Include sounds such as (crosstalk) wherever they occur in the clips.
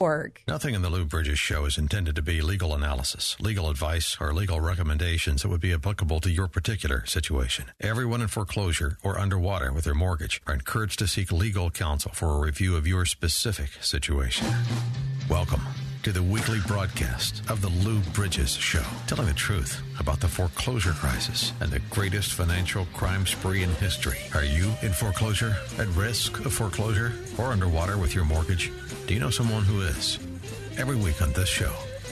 Org. Nothing in the Lou Bridges show is intended to be legal analysis, legal advice, or legal recommendations that would be applicable to your particular situation. Everyone in foreclosure or underwater with their mortgage are encouraged to seek legal counsel for a review of your specific situation. Welcome to the weekly broadcast of the Lou Bridges Show, telling the truth about the foreclosure crisis and the greatest financial crime spree in history. Are you in foreclosure, at risk of foreclosure, or underwater with your mortgage? Do you know someone who is? Every week on this show,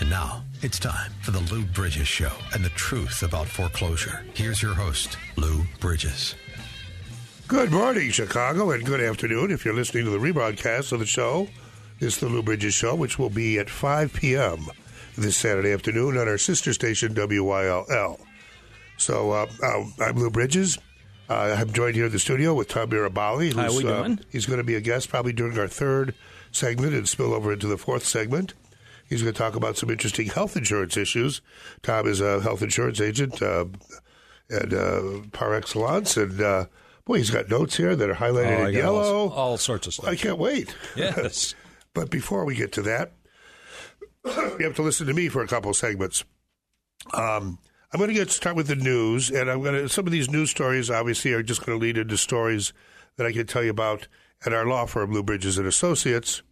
And now, it's time for the Lou Bridges Show and the truth about foreclosure. Here's your host, Lou Bridges. Good morning, Chicago, and good afternoon if you're listening to the rebroadcast of the show. It's the Lou Bridges Show, which will be at 5 p.m. this Saturday afternoon on our sister station, WYLL. So uh, I'm Lou Bridges. Uh, I'm joined here in the studio with Tom Marabali. How we doing? Uh, he's going to be a guest probably during our third segment and spill over into the fourth segment. He's going to talk about some interesting health insurance issues. Tom is a health insurance agent uh, at uh, par excellence, and uh, boy, he's got notes here that are highlighted Oh, in yellow. all, all sorts of stuff. I can't wait. Yes. (laughs) But before we get to that, (coughs) you have to listen to me for a couple segments. Um, I'm going to get start with the news, and I'm going to. Some of these news stories obviously are just going to lead into stories that I can tell you about at our law firm, Lou Bridges and Associates,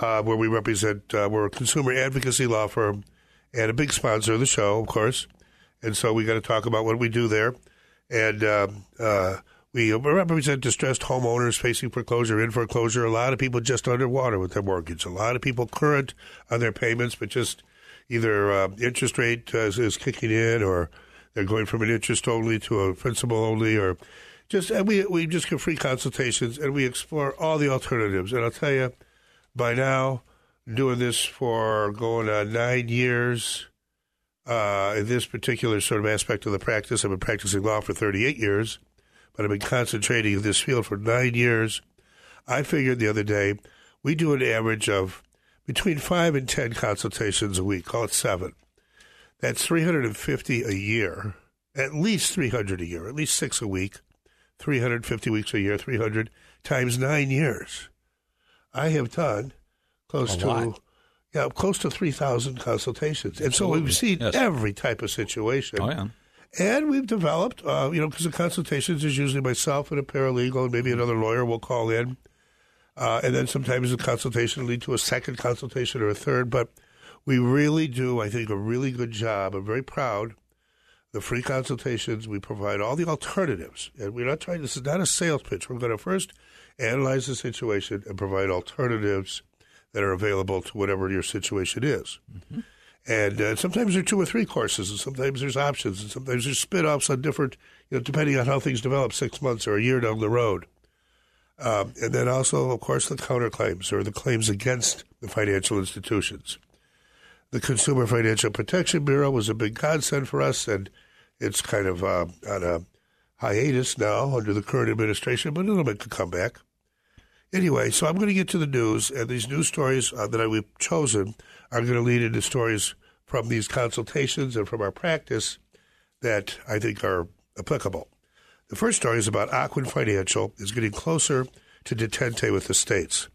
uh, where we represent. Uh, we're a consumer advocacy law firm and a big sponsor of the show, of course. And so we got to talk about what we do there, and um, uh, we represent distressed homeowners facing foreclosure, in foreclosure. A lot of people just underwater with their mortgage. A lot of people current on their payments, but just either uh, interest rate uh, is, is kicking in, or they're going from an interest only to a principal only, or just and we we just give free consultations and we explore all the alternatives. And I'll tell you, by now, doing this for going on nine years. Uh, in this particular sort of aspect of the practice, I've been practicing law for 38 years but I've been concentrating in this field for nine years. I figured the other day we do an average of between five and ten consultations a week. Call it seven. That's 350 a year, at least 300 a year, at least six a week, 350 weeks a year, 300 times nine years. I have done close A to lot. yeah, close to 3,000 consultations, and so we've seen Yes. every type of situation. Oh, yeah. And we've developed, uh, you know, because the consultations is usually myself and a paralegal and maybe another lawyer will call in. Uh, and then sometimes the consultation will lead to a second consultation or a third. But we really do, I think, a really good job. I'm very proud. The free consultations, we provide all the alternatives. And we're not trying, this is not a sales pitch. We're going to first analyze the situation and provide alternatives that are available to whatever your situation is. And uh, sometimes there are two or three courses, and sometimes there's options, and sometimes there's spin-offs on different, you know, depending on how things develop six months or a year down the road. Um, and then also, of course, the counterclaims or the claims against the financial institutions. The Consumer Financial Protection Bureau was a big godsend for us, and it's kind of uh, on a hiatus now under the current administration, but it'll make a comeback. Anyway, so I'm going to get to the news, and these news stories uh, that I, we've chosen are going to lead into stories from these consultations and from our practice that I think are applicable. The first story is about Ocwen Financial is getting closer to detente with the states.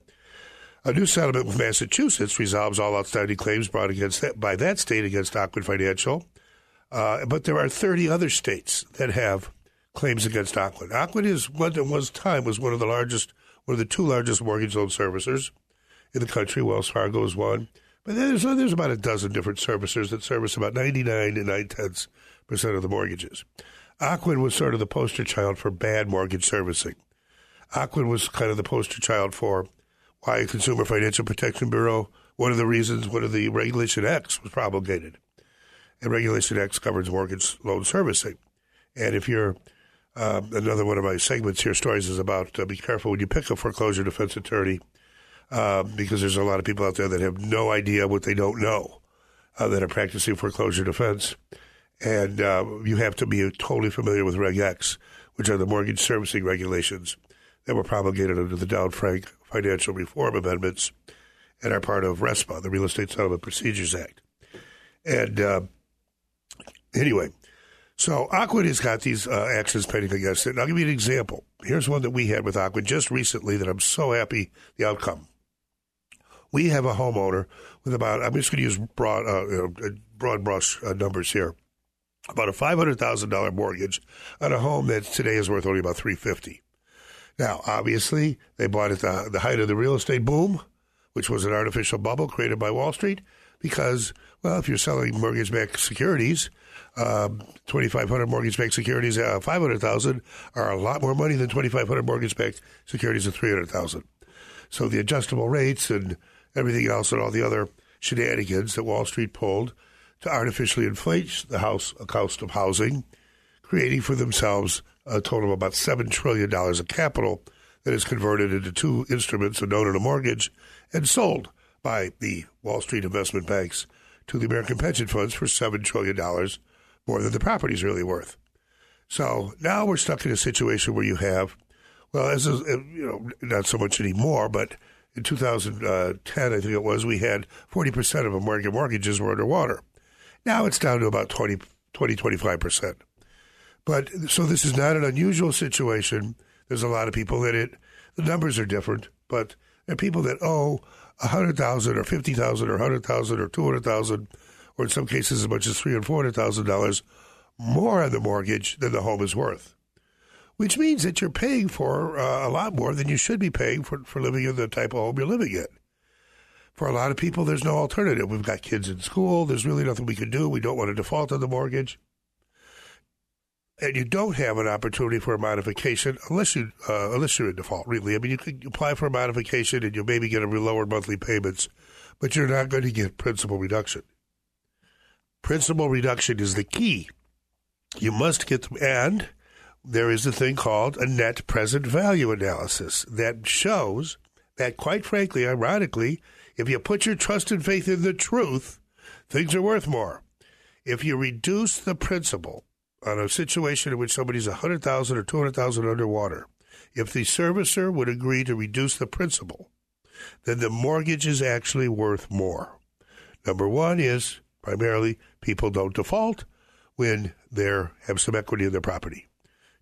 A new settlement with Massachusetts resolves all outstanding claims brought against that, by that state against Ocwen Financial, uh, but there are 30 other states that have claims against Ocwen. Ocwen is one at one time was one of the largest, one of the two largest mortgage loan servicers in the country. Wells Fargo is one, but there's there's about a dozen different servicers that service about 99 and nine tenths percent of the mortgages. Ocwen was sort of the poster child for bad mortgage servicing. Ocwen was kind of the poster child for why Consumer Financial Protection Bureau, one of the reasons, one of the Regulation X was promulgated. And Regulation X governs mortgage loan servicing. And if you're, um, another one of my segments here, stories is about uh, be careful when you pick a foreclosure defense attorney um, because there's a lot of people out there that have no idea what they don't know uh, that are practicing foreclosure defense. And uh, you have to be totally familiar with Reg X, which are the mortgage servicing regulations that were promulgated under the Dodd Frank Financial Reform Amendments and are part of RESPA, the Real Estate Settlement Procedures Act. And uh, anyway, so Ocwen has got these uh, actions pending against it. And I'll give you an example. Here's one that we had with Ocwen just recently that I'm so happy the outcome. We have a homeowner with about, I'm just going to use broad, uh, broad brush uh, numbers here, about a $500,000 mortgage on a home that today is worth only about 350 Now, obviously, they bought at the, the height of the real estate boom, which was an artificial bubble created by Wall Street, because, well, if you're selling mortgage-backed securities, um, 2,500 mortgage-backed securities, uh, 500,000 are a lot more money than 2,500 mortgage-backed securities of 300,000. So the adjustable rates and everything else and all the other shenanigans that Wall Street pulled to artificially inflate the house cost of housing, creating for themselves a total of about $7 trillion of capital that is converted into two instruments, a note and a mortgage, and sold by the Wall Street investment banks to the American pension funds for $7 trillion more than the property is really worth. So now we're stuck in a situation where you have, well, as a, you know, not so much anymore, but in 2010, I think it was, we had 40% of American mortgages were underwater. Now it's down to about 20, 20 25%. But so this is not an unusual situation. There's a lot of people in it. The numbers are different, but there are people that owe 100000 or 50000 or 100000 or 200000 or in some cases as much as three and four hundred thousand dollars more on the mortgage than the home is worth, which means that you're paying for uh, a lot more than you should be paying for, for living in the type of home you're living in. For a lot of people, there's no alternative. We've got kids in school. There's really nothing we can do. We don't want to default on the mortgage. And you don't have an opportunity for a modification unless you uh, unless you're in default. Really, I mean, you could apply for a modification and you maybe get a lower monthly payments, but you're not going to get principal reduction. Principal reduction is the key. You must get, them, and there is a thing called a net present value analysis that shows that, quite frankly, ironically, if you put your trust and faith in the truth, things are worth more. If you reduce the principal on a situation in which somebody's 100000 or 200000 underwater, if the servicer would agree to reduce the principal, then the mortgage is actually worth more. Number one is primarily people don't default when they have some equity in their property.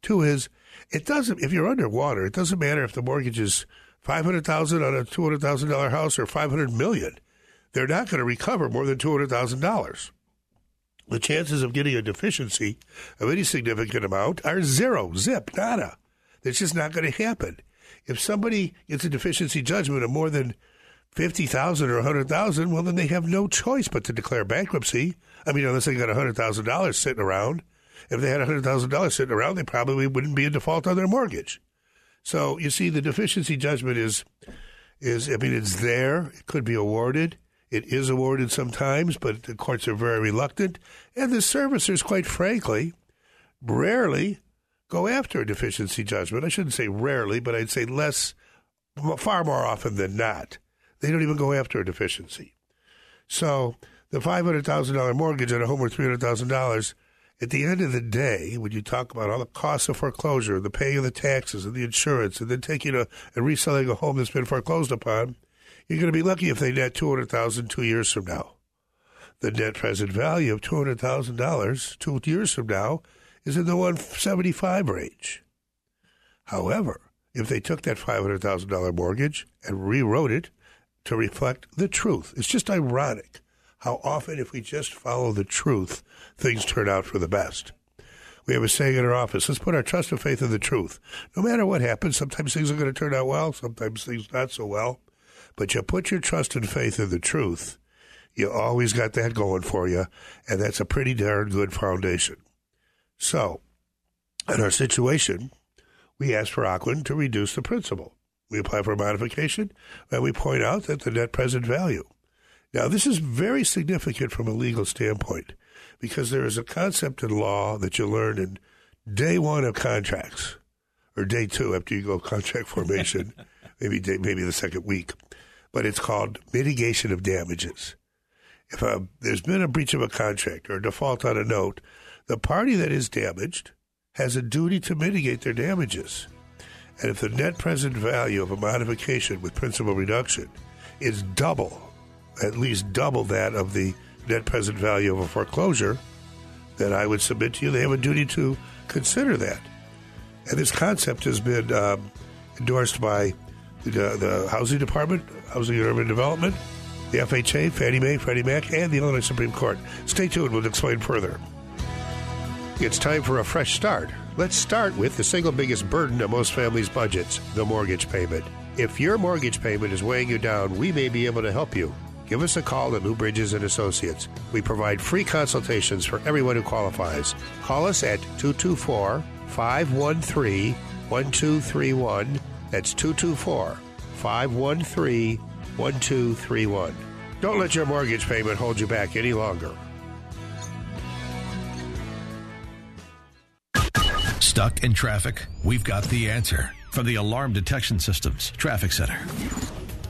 Two is it doesn't if you're underwater, it doesn't matter if the mortgage is five hundred thousand on a two hundred thousand dollar house or five hundred million. They're not going to recover more than two hundred thousand dollars. The chances of getting a deficiency of any significant amount are zero, zip, nada. That's just not going to happen. If somebody gets a deficiency judgment of more than fifty thousand or a hundred thousand, well, then they have no choice but to declare bankruptcy. I mean, unless they got a hundred thousand dollars sitting around. If they had a hundred thousand dollars sitting around, they probably wouldn't be in default on their mortgage. So you see, the deficiency judgment is is I mean, it's there. It could be awarded. It is awarded sometimes, but the courts are very reluctant, and the servicers, quite frankly, rarely go after a deficiency judgment. I shouldn't say rarely, but I'd say less, far more often than not. They don't even go after a deficiency. So the $500,000 mortgage on a home worth $300,000, at the end of the day, when you talk about all the costs of foreclosure, the paying of the taxes and the insurance, and then taking a and reselling a home that's been foreclosed upon, you're going to be lucky if they net $200,000 two years from now. The net present value of $200,000 two years from now is in the 175 range. However, if they took that $500,000 mortgage and rewrote it to reflect the truth. It's just ironic how often, if we just follow the truth, things turn out for the best. We have a saying in our office let's put our trust and faith in the truth. No matter what happens, sometimes things are going to turn out well, sometimes things not so well. But you put your trust and faith in the truth, you always got that going for you, and that's a pretty darn good foundation. So, in our situation, we asked for Ocwen to reduce the principal. We apply for a modification, and we point out that the net present value. Now, this is very significant from a legal standpoint because there is a concept in law that you learn in day one of contracts, or day two after you go (laughs) contract formation, maybe day, maybe the second week, but it's called mitigation of damages. If a, there's been a breach of a contract or a default on a note, The party that is damaged has a duty to mitigate their damages. And if the net present value of a modification with principal reduction is double, at least double that of the net present value of a foreclosure, then I would submit to you they have a duty to consider that. And this concept has been um, endorsed by the, the Housing Department, Housing and Urban Development, the FHA, Fannie Mae, Freddie Mac, and the Illinois Supreme Court. Stay tuned, we'll explain further. It's time for a fresh start. Let's start with the single biggest burden of most families' budgets the mortgage payment. If your mortgage payment is weighing you down, we may be able to help you. Give us a call at Lou Bridges and Associates. We provide free consultations for everyone who qualifies. Call us at 224 513 1231. That's 224 513 1231. Don't let your mortgage payment hold you back any longer. Stuck in traffic? We've got the answer from the Alarm Detection Systems Traffic Center.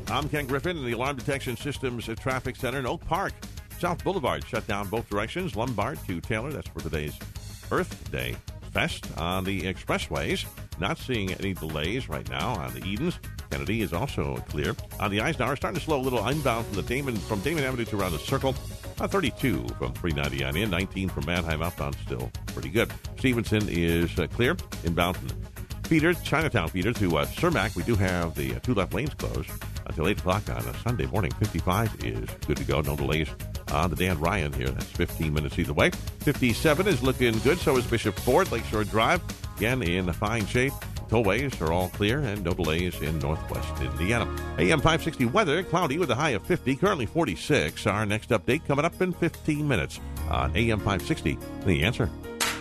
I'm Ken Griffin in the Alarm Detection Systems Traffic Center in Oak Park. South Boulevard shut down both directions, Lombard to Taylor. That's for today's Earth Day Fest on the expressways. Not seeing any delays right now on the Edens. Kennedy is also clear. On the Eisenhower, starting to slow a little inbound from the Damen from Damen Avenue to around the Circle. Uh, 32 from 390 on in, 19 from Mannheim outbound, still pretty good. Stevenson is uh, clear inbound from Peter, Chinatown Peter to uh, Cermak. We do have the uh, two left lanes closed until 8 o'clock on a Sunday morning. 55 is good to go, no delays on the Dan Ryan here. That's 15 minutes either way. 57 is looking good, so is Bishop Ford, Lakeshore Drive. Again, in fine shape. Tollways are all clear and no delays in northwest Indiana. AM 560 weather, cloudy with a high of 50, currently 46. Our next update coming up in 15 minutes on AM 560. The answer.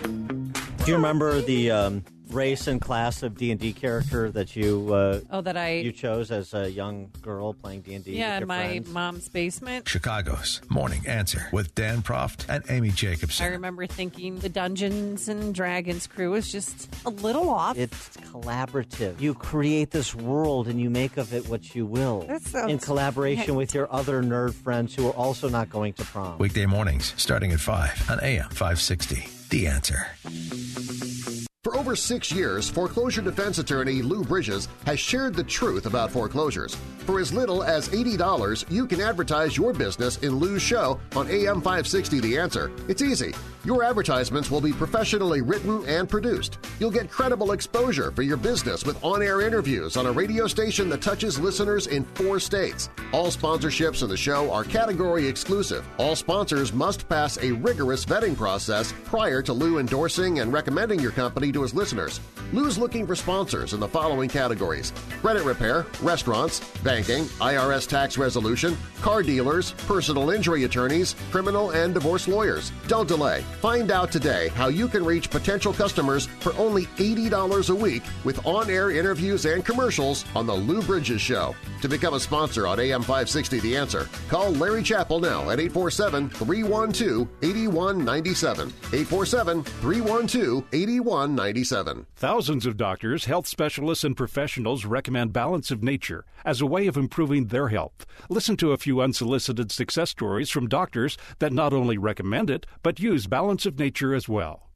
Do you remember the um, race and class of D and D character that you uh, Oh, that I you chose as a young girl playing D and D? yeah in my friends? mom's basement. Chicago's Morning Answer with Dan Proft and Amy Jacobson. I remember thinking the Dungeons and Dragons crew was just a little off. It's collaborative. You create this world and you make of it what you will. That in collaboration with your other nerd friends who are also not going to prom. Weekday mornings starting at 5 on AM 560. The Answer. For over six years, foreclosure defense attorney Lou Bridges has shared the truth about foreclosures. For as little as $80, you can advertise your business in Lou's show on AM 560 The Answer. It's easy. Your advertisements will be professionally written and produced. You'll get credible exposure for your business with on-air interviews on a radio station that touches listeners in four states. All sponsorships in the show are category exclusive. All sponsors must pass a rigorous vetting process prior to Lou endorsing and recommending your company to his listeners. Lou's looking for sponsors in the following categories – credit repair, restaurants, banking, IRS tax resolution, car dealers, personal injury attorneys, criminal and divorce lawyers. Don't delay. Find out today how you can reach potential customers for only $80 a week with on-air interviews and commercials on The Lou Bridges Show. To become a sponsor on AM 560 The Answer, call Larry Chappell now at 847-312-8197. 847-312-8197. Thousands of doctors, health specialists, and professionals recommend Balance of Nature as a way of improving their health. Listen to a few unsolicited success stories from doctors that not only recommend it, but use Balance of Nature as well.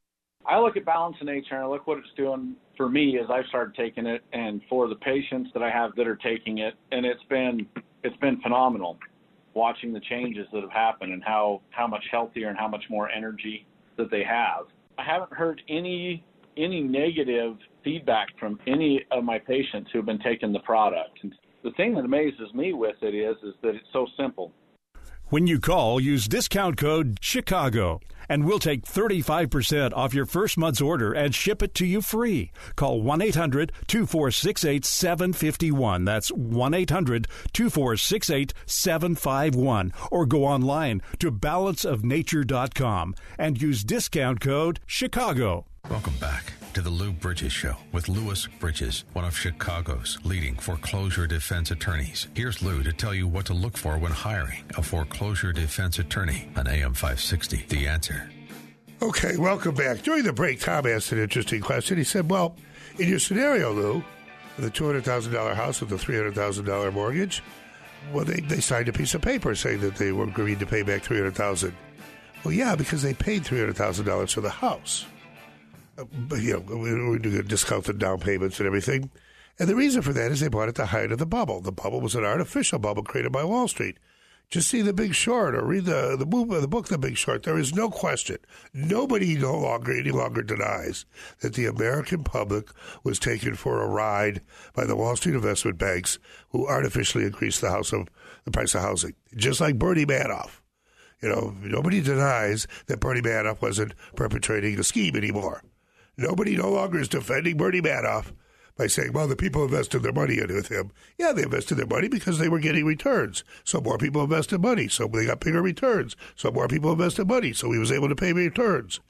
I look at Balance of Nature and I look what it's doing for me as I've started taking it, and for the patients that I have that are taking it, and it's been it's been phenomenal watching the changes that have happened and how how much healthier and how much more energy that they have. I haven't heard any any negative feedback from any of my patients who have been taking the product. And the thing that amazes me with it is is that it's so simple. When you call, use discount code CHICAGO, and we'll take 35% off your first month's order and ship it to you free. Call 1 800 2468 751. That's 1 800 2468 751. Or go online to balanceofnature.com and use discount code CHICAGO. Welcome back to the Lou Bridges Show with Louis Bridges, one of Chicago's leading foreclosure defense attorneys. Here's Lou to tell you what to look for when hiring a foreclosure defense attorney on AM 560. The answer. Okay, welcome back. During the break, Tom asked an interesting question. He said, Well, in your scenario, Lou, the $200,000 house with the $300,000 mortgage, well, they, they signed a piece of paper saying that they were agreed to pay back 300,000. Well, yeah, because they paid three hundred thousand dollars for the house. Uh, you know, we, do discounted down payments and everything. And the reason for that is they bought at the height of the bubble. The bubble was an artificial bubble created by Wall Street. Just see The Big Short or read the the, movie, the book The Big Short. There is no question. Nobody no longer any longer denies that the American public was taken for a ride by the Wall Street investment banks who artificially increased the house of the price of housing, just like Bernie Madoff. You know, nobody denies that Bernie Madoff wasn't perpetrating a scheme anymore. Nobody no longer is defending Bernie Madoff by saying, well, the people invested their money in with him. Yeah, they invested their money because they were getting returns. So more people invested money. So they got bigger returns. So more people invested money. So he was able to pay returns.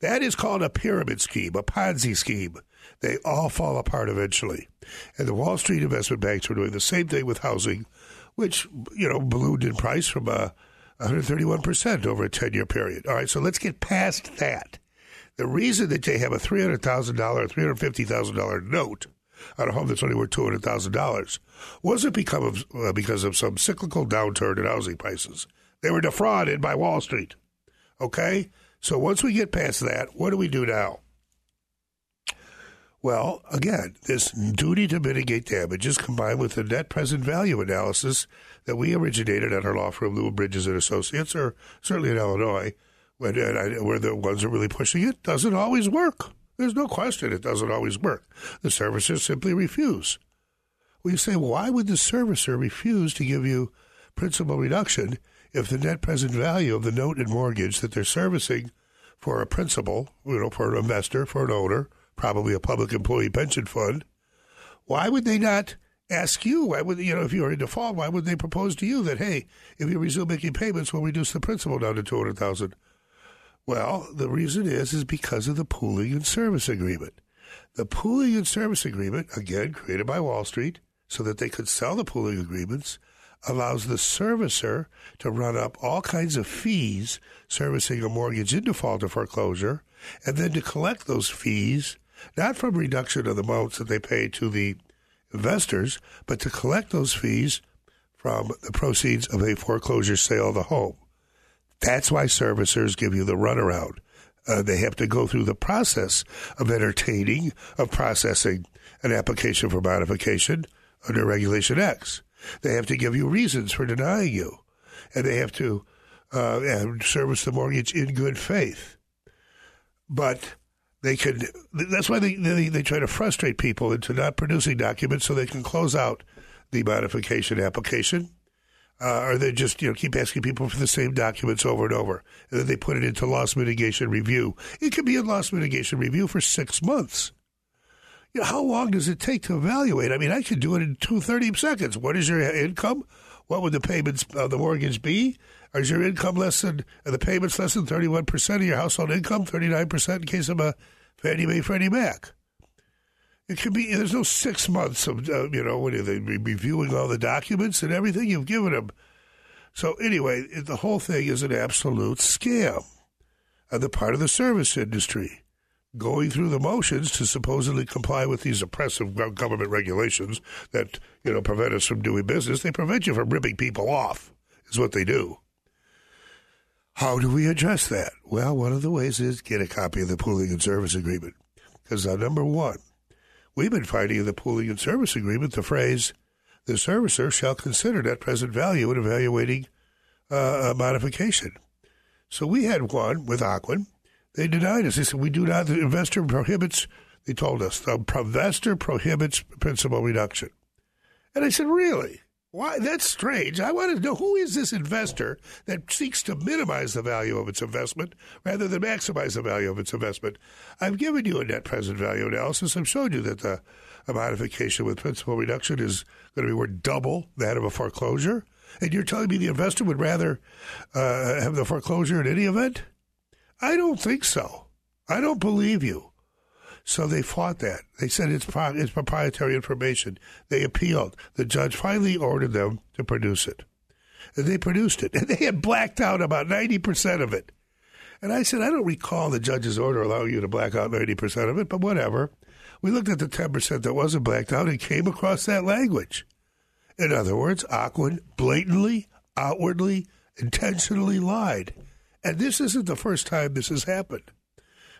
That is called a pyramid scheme, a Ponzi scheme. They all fall apart eventually. And the Wall Street investment banks were doing the same thing with housing, which, you know, ballooned in price from uh, 131% over a 10 year period. All right, so let's get past that. The reason that they have a $300,000 or $350,000 note on a home that's only worth $200,000 wasn't because of, uh, because of some cyclical downturn in housing prices. They were defrauded by Wall Street. Okay? So once we get past that, what do we do now? Well, again, this duty to mitigate damages combined with the net present value analysis that we originated at our law firm, Lou Bridges and Associates, or certainly in Illinois, when uh, we're the ones are really pushing it, doesn't always work. There's no question it doesn't always work. The servicers simply refuse. You say, why would the servicer refuse to give you principal reduction if the net present value of the note and mortgage that they're servicing for a principal, you know, for an investor, for an owner, probably a public employee pension fund, why would they not ask you? Why would you know if you're in default? Why would they propose to you that hey, if you resume making payments, we'll reduce the principal down to two hundred thousand? Well, the reason is is because of the pooling and service agreement. The pooling and service agreement, again created by Wall Street, so that they could sell the pooling agreements, allows the servicer to run up all kinds of fees servicing a mortgage in default or foreclosure, and then to collect those fees not from reduction of the amounts that they pay to the investors, but to collect those fees from the proceeds of a foreclosure sale of the home. That's why servicers give you the runaround. Uh, they have to go through the process of entertaining, of processing an application for modification under Regulation X. They have to give you reasons for denying you, and they have to uh, service the mortgage in good faith. But they can. That's why they, they they try to frustrate people into not producing documents so they can close out the modification application uh, or they just you know keep asking people for the same documents over and over, and then they put it into loss mitigation review. It could be in loss mitigation review for six months. You know, how long does it take to evaluate? I mean, I could do it in two thirty seconds. What is your income? What would the payments of the mortgage be? Is your income less than the payments less than thirty one percent of your household income? Thirty nine percent in case of a Fannie Mae Freddie Mac. It could be. There's no six months of uh, you know when they reviewing all the documents and everything you've given them. So anyway, the whole thing is an absolute scam on the part of the service industry, going through the motions to supposedly comply with these oppressive government regulations that you know prevent us from doing business. They prevent you from ripping people off. Is what they do. How do we address that? Well, one of the ways is get a copy of the pooling and service agreement. Because uh, number one, We've been finding in the pooling and service agreement the phrase, the servicer shall consider net present value in evaluating uh, a modification. So we had one with Ocwen. They denied us. They said, we do not, the investor prohibits, they told us, the investor prohibits principal reduction. And I said, really? Why? That's strange. I want to know who is this investor that seeks to minimize the value of its investment rather than maximize the value of its investment. I've given you a net present value analysis. I've shown you that the a modification with principal reduction is going to be worth double that of a foreclosure. And you're telling me the investor would rather uh, have the foreclosure in any event? I don't think so. I don't believe you. So they fought that. They said it's, pro- it's proprietary information. They appealed. The judge finally ordered them to produce it. And they produced it. (laughs) And they had blacked out about 90% of it. And I said, I don't recall the judge's order allowing you to black out 90% of it, but whatever. We looked at the 10% that wasn't blacked out and came across that language. In other words, Ocwen blatantly, outwardly, intentionally lied. And this isn't the first time this has happened.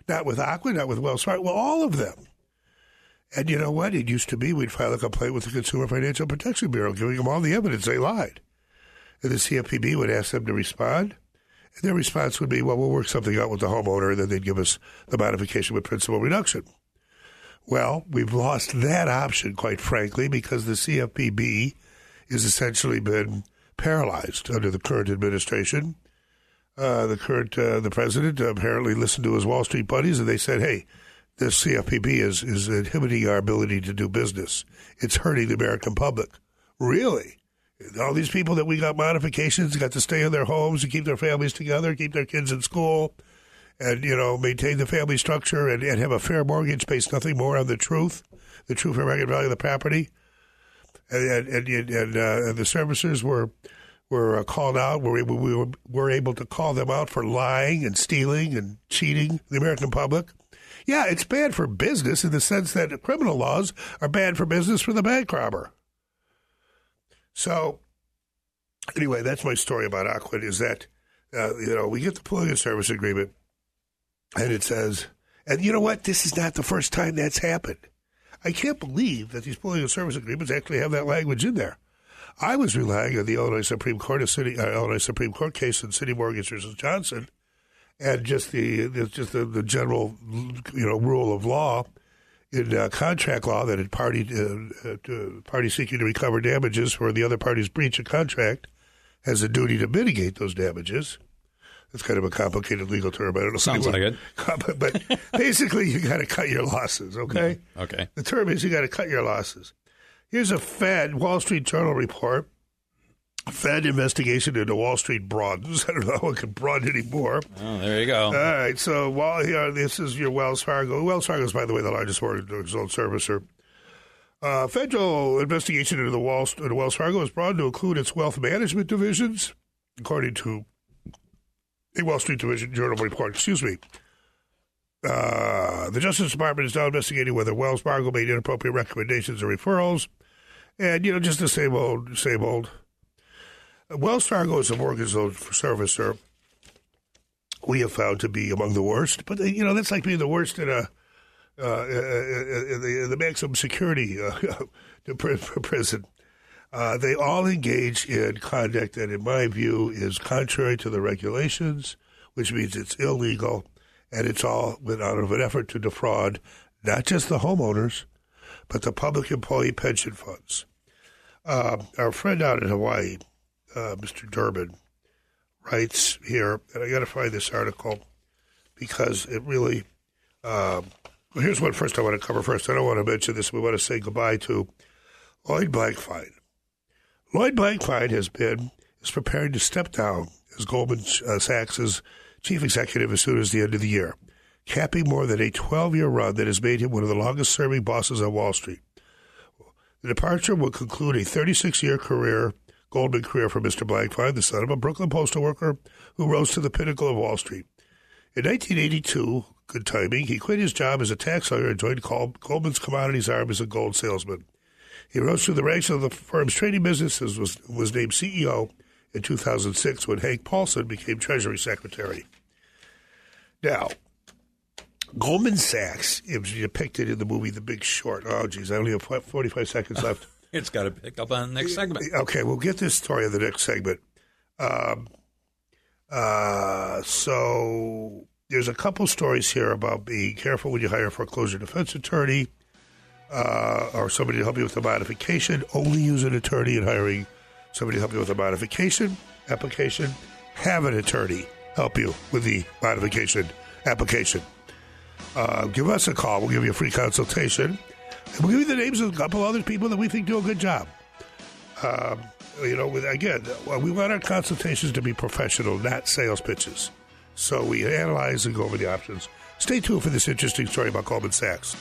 Not with Ocwen, not with Wells Fargo, well, all of them. And you know what? It used to be we'd file a complaint with the Consumer Financial Protection Bureau, giving them all the evidence they lied. And the CFPB would ask them to respond. And their response would be, well, we'll work something out with the homeowner, and then they'd give us the modification with principal reduction. Well, we've lost that option, quite frankly, because the CFPB has essentially been paralyzed under the current administration. Uh, the current uh, the president apparently listened to his Wall Street buddies, and they said, "Hey, this CFPB is is inhibiting our ability to do business. It's hurting the American public." Really? All these people that we got modifications got to stay in their homes and keep their families together, keep their kids in school, and you know maintain the family structure and, and have a fair mortgage based nothing more on the truth, the true fair market value of the property. And and and, and, uh, and the servicers were were uh, called out. We, we were, were able to call them out for lying and stealing and cheating the American public. Yeah, it's bad for business in the sense that criminal laws are bad for business for the bank robber. So, anyway, that's my story about Ocwen. Is that uh, you know we get the and service agreement, and it says, and you know what? This is not the first time that's happened. I can't believe that these and service agreements actually have that language in there. I was relying on the Illinois Supreme Court, city, uh, Illinois Supreme Court case in CitiMortgage versus Johnson, and just the just the, the general you know rule of law in uh, contract law that a party uh, uh, party seeking to recover damages for the other party's breach of contract has a duty to mitigate those damages. That's kind of a complicated legal term. I don't know. Sounds like it. (laughs) But basically, you got to cut your losses. Okay. Okay. The term is you got to cut your losses. Here's a Fed Wall Street Journal report. Fed investigation into Wall Street broadens. (laughs) I don't know how it can broaden anymore. Oh, there you go. All right. So, while here, this is your Wells Fargo. Wells Fargo is, by the way, the largest mortgage loan servicer. Uh, federal investigation into the Wall, into Wells Fargo is broadened to include its wealth management divisions, according to a Wall Street Division Journal report. Excuse me. Uh, the Justice Department is now investigating whether Wells Fargo made inappropriate recommendations or referrals. And, you know, just the same old, same old. Wells Fargo is a mortgage servicer we have found to be among the worst. But, you know, that's like being the worst in a. Uh, in the, in the maximum security uh, (laughs) (laughs) prison. Uh, they all engage in conduct that, in my view, is contrary to the regulations, which means it's illegal, and it's all out of an effort to defraud not just the homeowners, but the public employee pension funds. Uh, our friend out in Hawaii, uh, Mr. Durbin, writes here, and I got to find this article because it really. Um, well, here's what first I want to cover first. I don't want to mention this. We want to say goodbye to Lloyd Blankfein. Lloyd Blankfein has been is preparing to step down as Goldman uh, Sachs's chief executive as soon as the end of the year, capping more than a 12-year run that has made him one of the longest-serving bosses on Wall Street. The departure will conclude a 36-year career, Goldman career for Mr. Blankfein, the son of a Brooklyn postal worker who rose to the pinnacle of Wall Street. In 1982, good timing, he quit his job as a tax lawyer and joined Goldman's commodities arm as a gold salesman. He rose through the ranks of the firm's trading business and was, was named CEO in 2006 when Hank Paulson became Treasury Secretary. Now, Goldman Sachs is depicted in the movie The Big Short. Oh, geez, I only have 45 seconds (laughs) left. it's got to pick up on the next segment. Okay, we'll get this story in the next segment. Um, uh, so there's a couple stories here about being careful when you hire a foreclosure defense attorney uh, or somebody to help you with a modification. Only use an attorney in hiring somebody help you with a modification application. Have an attorney help you with the modification application. Uh, give us a call. We'll give you a free consultation. And we'll give you the names of a couple other people that we think do a good job. Um, you know, with, again, we want our consultations to be professional, not sales pitches. So we analyze and go over the options. Stay tuned for this interesting story about Goldman Sachs.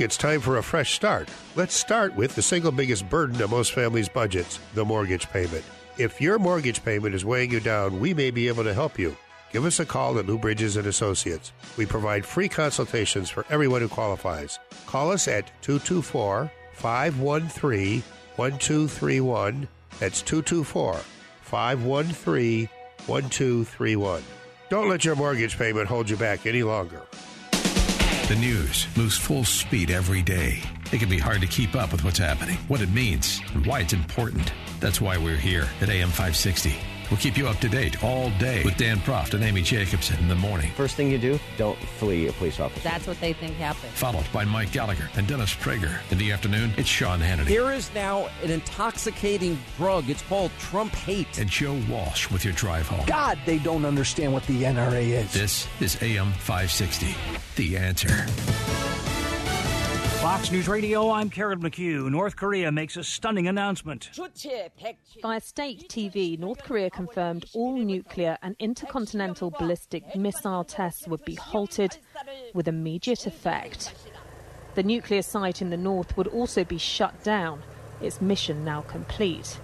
It's time for a fresh start. Let's start with the single biggest burden of most families' budgets the mortgage payment. If your mortgage payment is weighing you down, we may be able to help you. Give us a call at Lou Bridges and Associates. We provide free consultations for everyone who qualifies. Call us at 224 513 1231. That's 224 513 1231. Don't let your mortgage payment hold you back any longer. The news moves full speed every day. It can be hard to keep up with what's happening, what it means, and why it's important. That's why we're here at AM 560. We'll keep you up to date all day with Dan Proft and Amy Jacobson in the morning. First thing you do, don't flee a police officer. That's what they think happened. Followed by Mike Gallagher and Dennis Prager. In the afternoon, it's Sean Hannity. There is now an intoxicating drug. It's called Trump hate. And Joe Walsh with your drive home. God, they don't understand what the NRA is. This is AM 560. The answer. Fox News Radio, I'm Karen McHugh. North Korea makes a stunning announcement. Via state TV, North Korea confirmed all nuclear and intercontinental ballistic missile tests would be halted with immediate effect. The nuclear site in the north would also be shut down, its mission now complete.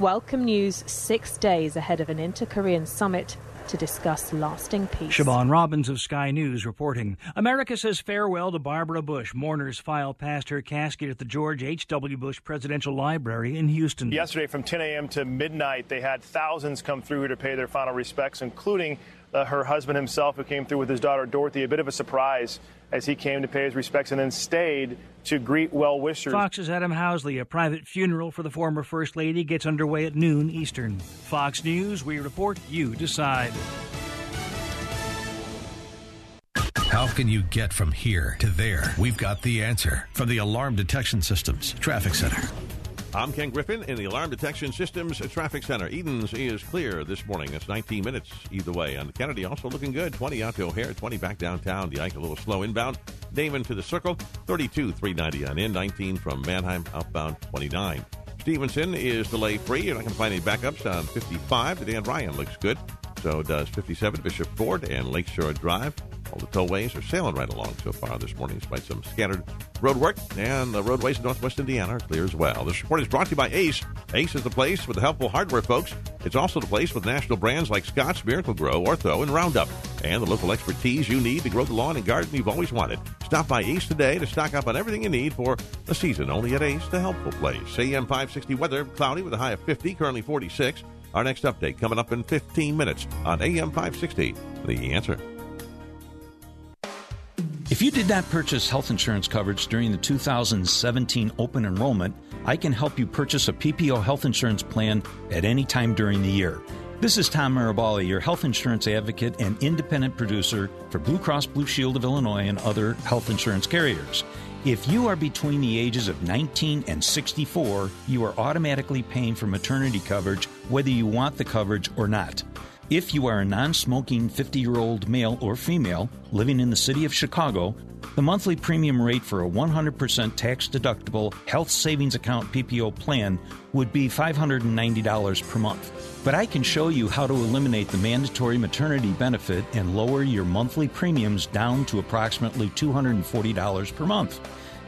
Welcome news six days ahead of an inter Korean summit to discuss lasting peace. Siobhan Robbins of Sky News reporting. America says farewell to Barbara Bush. Mourners file past her casket at the George H.W. Bush Presidential Library in Houston. Yesterday, from 10 a.m. to midnight, they had thousands come through to pay their final respects, including uh, her husband himself, who came through with his daughter Dorothy. A bit of a surprise as he came to pay his respects and then stayed to greet well wishers. Fox's Adam Housley, a private funeral for the former First Lady, gets underway at noon Eastern. Fox News, we report, you decide. How can you get from here to there? We've got the answer from the Alarm Detection Systems Traffic Center. I'm Ken Griffin in the Alarm Detection Systems Traffic Center. Edens is clear this morning. That's 19 minutes either way. And Kennedy, also looking good. 20 out to O'Hare, 20 back downtown. The Ike a little slow inbound. Damen to the circle, 32, 390 on in. 19 from Mannheim outbound, 29. Stevenson is delay free. You're not going to find any backups on 55. The Dan Ryan looks good. So does 57 Bishop Ford and Lakeshore Drive. All the tollways are sailing right along so far this morning, despite some scattered road work. And the roadways in northwest Indiana are clear as well. This report is brought to you by Ace. Ace is the place with the helpful hardware folks. It's also the place with national brands like Scotts, Miracle-Gro, Ortho, and Roundup. And the local expertise you need to grow the lawn and garden you've always wanted. Stop by Ace today to stock up on everything you need for the season. Only at Ace, the helpful place. AM 560 weather, cloudy with a high of 50, currently 46. Our next update coming up in 15 minutes on AM 560. The answer. If you did not purchase health insurance coverage during the 2017 open enrollment, I can help you purchase a PPO health insurance plan at any time during the year. This is Tom Marabali, your health insurance advocate and independent producer for Blue Cross Blue Shield of Illinois and other health insurance carriers. If you are between the ages of 19 and 64, you are automatically paying for maternity coverage whether you want the coverage or not. If you are a non smoking 50 year old male or female living in the city of Chicago, the monthly premium rate for a 100% tax deductible health savings account PPO plan would be $590 per month. But I can show you how to eliminate the mandatory maternity benefit and lower your monthly premiums down to approximately $240 per month.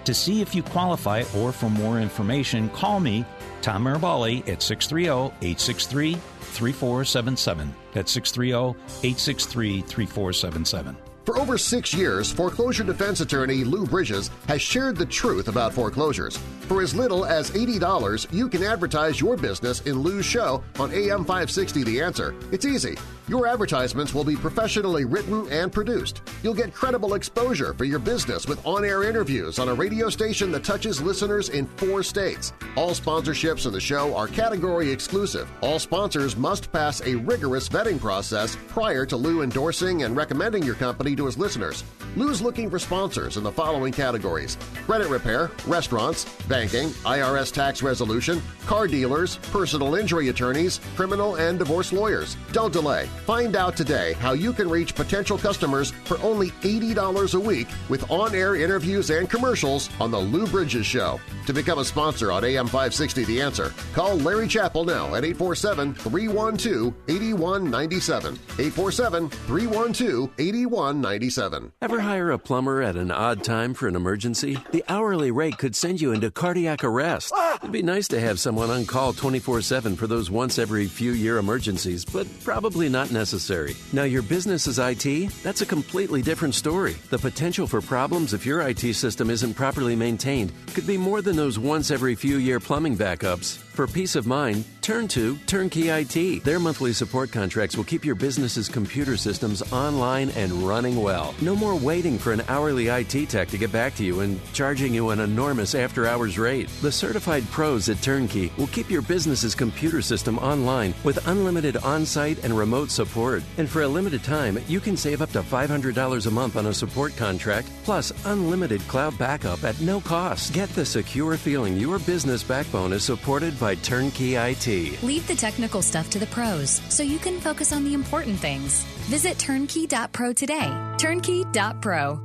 To see if you qualify or for more information, call me, Tom Marabali, at 630 863 3477. That's 630 863 3477. For over six years, foreclosure defense attorney Lou Bridges has shared the truth about foreclosures. For as little as $80, you can advertise your business in Lou's show on AM 560 The Answer. It's easy. Your advertisements will be professionally written and produced. You'll get credible exposure for your business with on-air interviews on a radio station that touches listeners in four states. All sponsorships of the show are category exclusive. All sponsors must pass a rigorous vetting process prior to Lou endorsing and recommending your company to his listeners. Lou's looking for sponsors in the following categories. Credit repair, restaurants, banking, IRS tax resolution, car dealers, personal injury attorneys, criminal and divorce lawyers. Don't delay. Find out today how you can reach potential customers for only $80 a week with on-air interviews and commercials on The Lou Bridges Show. To become a sponsor on AM 560 The Answer, call Larry Chappell now at 847-312-8197. 847-312-8197. Ever hire a plumber at an odd time for an emergency? The hourly rate could send you into cardiac arrest. It'd be nice to have someone on call 24-7 for those once every few year emergencies, but probably not necessary. Now your business is IT? That's a completely different story. The potential for problems if your IT system isn't properly maintained could be more than those once every few year plumbing backups. For peace of mind, turn to Turnkey IT. Their monthly support contracts will keep your business's computer systems online and running well. No more waiting for an hourly IT tech to get back to you and charging you an enormous after hours rate. The certified pros at Turnkey will keep your business's computer system online with unlimited on site and remote support. And for a limited time, you can save up to $500 a month on a support contract, plus unlimited cloud backup at no cost. Get the secure feeling your business backbone is supported by Turnkey IT. Leave the technical stuff to the pros so you can focus on the important things. Visit turnkey.pro today. Turnkey.pro.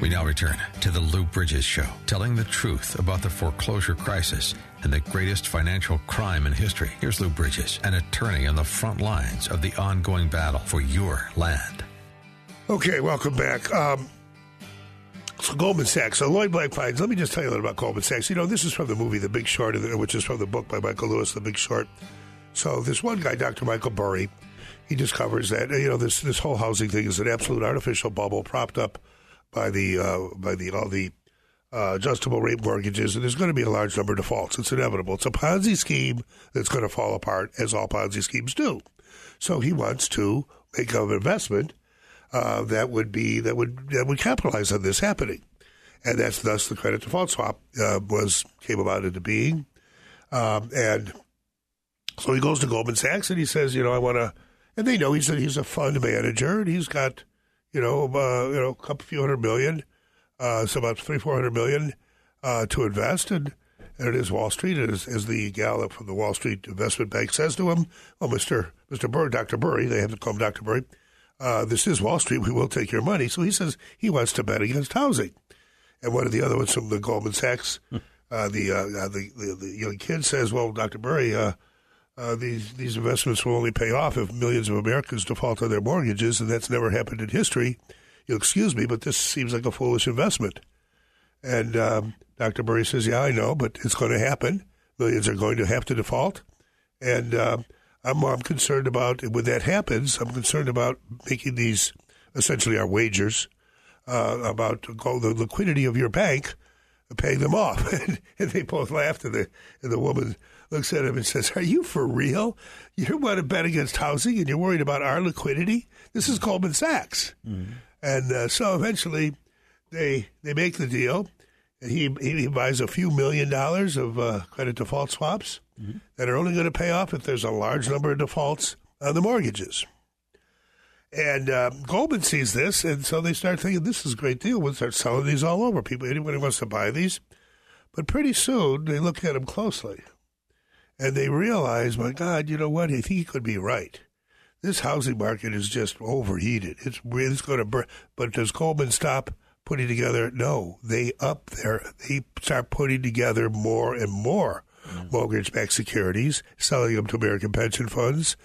We now return to the Lou Bridges Show, telling the truth about the foreclosure crisis and the greatest financial crime in history. Here's Lou Bridges, an attorney on the front lines of the ongoing battle for your land. Okay, welcome back. Um, so Goldman Sachs. So Lloyd Blankfein. Let me just tell you a little about Goldman Sachs. You know, this is from the movie The Big Short, which is from the book by Michael Lewis, The Big Short. So this one guy, Dr. Michael Burry, he discovers that you know this this whole housing thing is an absolute artificial bubble propped up by the uh, by the all the uh, adjustable rate mortgages, and there's going to be a large number of defaults. It's inevitable. It's a Ponzi scheme that's going to fall apart, as all Ponzi schemes do. So he wants to make an investment uh, that would be that would that would capitalize on this happening, and that's thus the credit default swap uh, was came about into being, um, and so he goes to Goldman Sachs and he says, you know, I want to, and they know he's a, he's a fund manager and he's got, you know, uh, you know, a couple few hundred million, uh, so about three four hundred million uh, to invest, and and it is Wall Street, as, as the gal from the Wall Street Investment Bank says to him, "Oh, Mister Mister Burry, Doctor Burry, they have to call him Doctor Burry. Uh, this is Wall Street. We will take your money." So he says he wants to bet against housing, and one of the other ones from the Goldman Sachs, uh, the, uh, the, the the young kid says, "Well, Doctor Burry." Uh, uh, these these investments will only pay off if millions of Americans default on their mortgages, and that's never happened in history. You'll excuse me, but this seems like a foolish investment. And um, Dr. Burry says, "Yeah, I know, but it's going to happen. Millions are going to have to default, and uh, I'm, I'm concerned about when that happens. I'm concerned about making these essentially our wagers uh, about the liquidity of your bank, paying them off." (laughs) and, they both laughed, and the and the woman looks at him and says, Are you for real? You want to bet against housing and you're worried about our liquidity? This is Goldman Sachs. Mm-hmm. And uh, so eventually they they make the deal. He, he buys a few million dollars of uh, credit default swaps mm-hmm. that are only going to pay off if there's a large number of defaults on the mortgages. And uh, Goldman sees this, and so they start thinking, this is a great deal. We'll start selling these all over. People, anybody wants to buy these. But pretty soon, they look at them closely and they realize, my God, you know what? I think he could be right. This housing market is just overheated. It's it's going to burn. But does Goldman stop putting together? No, they up there. They start putting together more and more mm. mortgage-backed securities, selling them to American pension funds.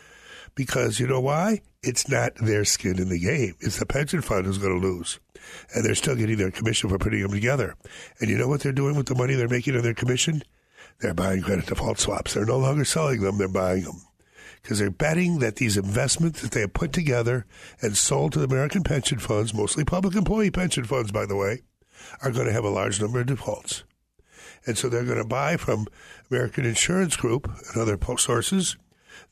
Because you know why? It's not their skin in the game. It's the pension fund who's going to lose. And they're still getting their commission for putting them together. And you know what they're doing with the money they're making on their commission? They're buying credit default swaps. They're no longer selling them, they're buying them. Because they're betting that these investments that they have put together and sold to the American pension funds, mostly public employee pension funds, by the way, are going to have a large number of defaults. And so they're going to buy from American Insurance Group and other sources